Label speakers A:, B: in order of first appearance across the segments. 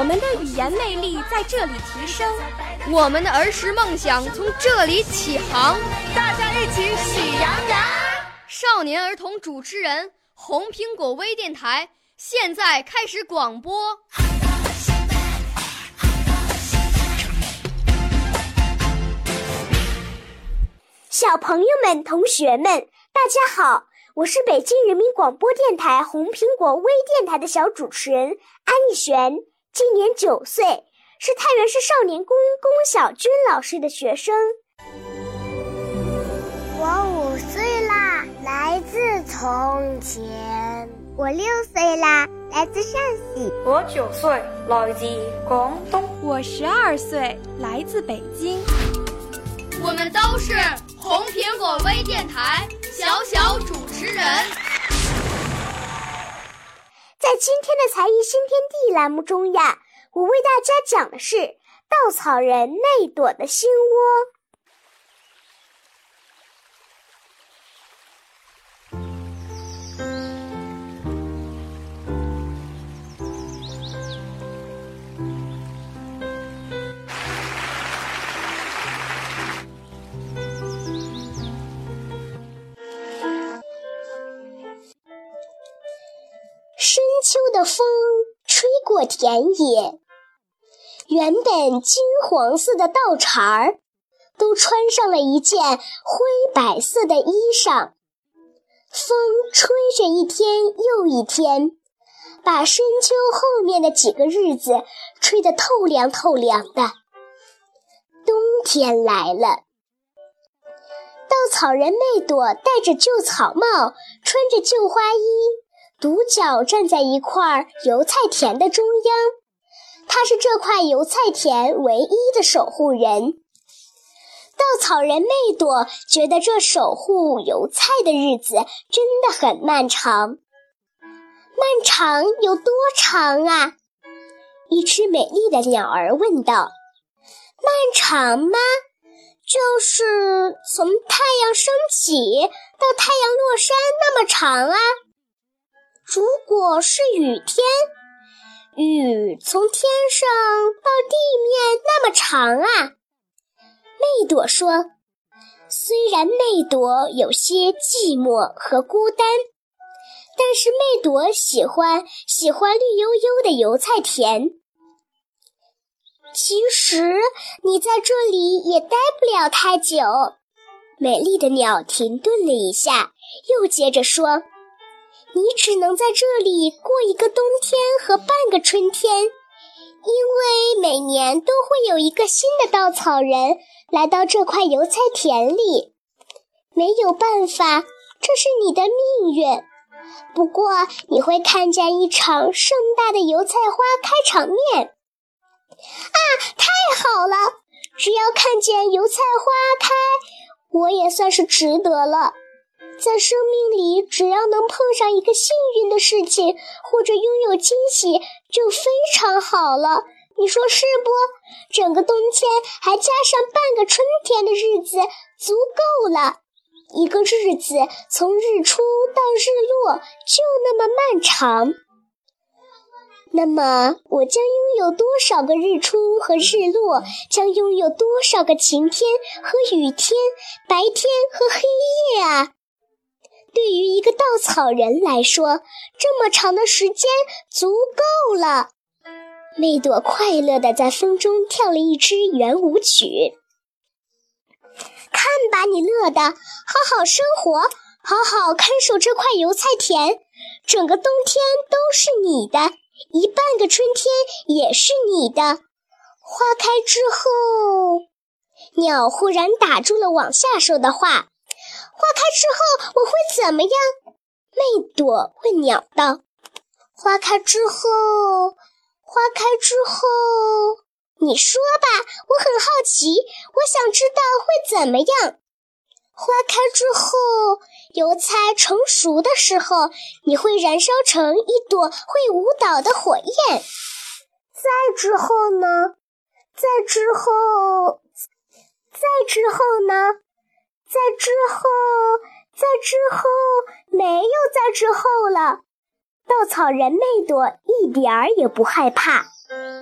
A: 我们的语言魅力在这里提升，
B: 我们的儿时梦想从这里起航。
C: 大家一起喜羊羊。
B: 少年儿童主持人，红苹果微电台现在开始广播。
D: 小朋友们、同学们，大家好！我是北京人民广播电台红苹果微电台的小主持人安逸璇，今年九岁，是太原市少年宫宫小军老师的学生。
E: 我五岁啦，来自从前；
F: 我六岁啦，来自陕西；
G: 我九岁，来自广东；
A: 我十二岁，来自北京。
B: 我们都是红苹果微电台小小主持人。
D: 在今天的才艺新天地栏目中呀，我为大家讲的是稻草人内朵的心窝。的风吹过田野，原本金黄色的稻茬儿都穿上了一件灰白色的衣裳。风吹着一天又一天，把深秋后面的几个日子吹得透凉透凉的。冬天来了，稻草人妹朵戴着旧草帽，穿着旧花衣。独角站在一块油菜田的中央，他是这块油菜田唯一的守护人。稻草人妹朵觉得这守护油菜的日子真的很漫长。漫长有多长啊？一只美丽的鸟儿问道。漫长吗？就是从太阳升起到太阳落山那么长啊。如果是雨天，雨从天上到地面那么长啊！妹朵说：“虽然妹朵有些寂寞和孤单，但是妹朵喜欢喜欢绿油油的油菜田。其实你在这里也待不了太久。”美丽的鸟停顿了一下，又接着说。你只能在这里过一个冬天和半个春天，因为每年都会有一个新的稻草人来到这块油菜田里。没有办法，这是你的命运。不过你会看见一场盛大的油菜花开场面。啊，太好了！只要看见油菜花开，我也算是值得了。在生命里，只要能碰上一个幸运的事情，或者拥有惊喜，就非常好了。你说是不？整个冬天还加上半个春天的日子，足够了。一个日子从日出到日落，就那么漫长。那么，我将拥有多少个日出和日落？将拥有多少个晴天和雨天、白天和黑夜啊？对于一个稻草人来说，这么长的时间足够了。妹朵快乐地在风中跳了一支圆舞曲。看把你乐的，好好生活，好好看守这块油菜田。整个冬天都是你的，一半个春天也是你的。花开之后，鸟忽然打住了往下说的话。花开之后我会怎么样？妹朵问鸟道。花开之后，花开之后，你说吧，我很好奇，我想知道会怎么样。花开之后，油菜成熟的时候，你会燃烧成一朵会舞蹈的火焰。
E: 再之后呢？再之后，再之后呢？在之后，在之后，没有在之后了。
D: 稻草人妹朵一点儿也不害怕，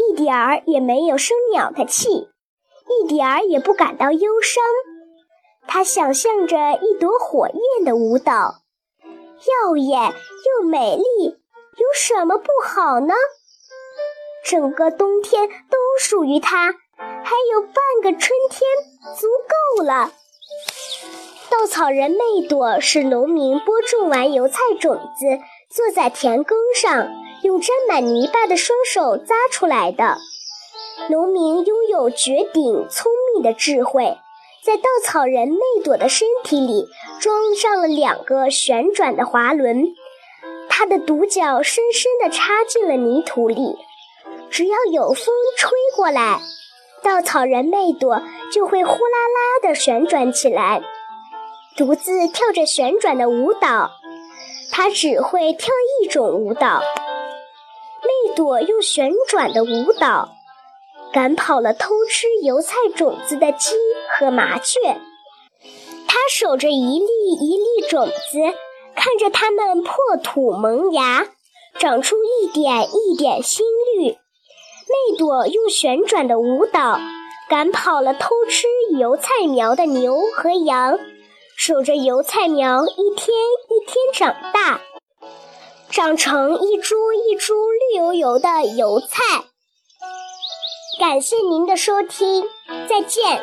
D: 一点儿也没有生鸟的气，一点儿也不感到忧伤。他想象着一朵火焰的舞蹈，耀眼又美丽，有什么不好呢？整个冬天都属于他，还有半个春天，足够了。稻草人妹朵是农民播种完油菜种子，坐在田埂上，用沾满泥巴的双手扎出来的。农民拥有绝顶聪明的智慧。在稻草人妹朵的身体里装上了两个旋转的滑轮，它的独角深深地插进了泥土里。只要有风吹过来，稻草人妹朵就会呼啦啦地旋转起来，独自跳着旋转的舞蹈。它只会跳一种舞蹈。妹朵用旋转的舞蹈。赶跑了偷吃油菜种子的鸡和麻雀，它守着一粒一粒种子，看着它们破土萌芽，长出一点一点新绿。妹朵用旋转的舞蹈赶跑了偷吃油菜苗的牛和羊，守着油菜苗一天一天长大，长成一株一株绿油油的油菜。感谢您的收听，再见。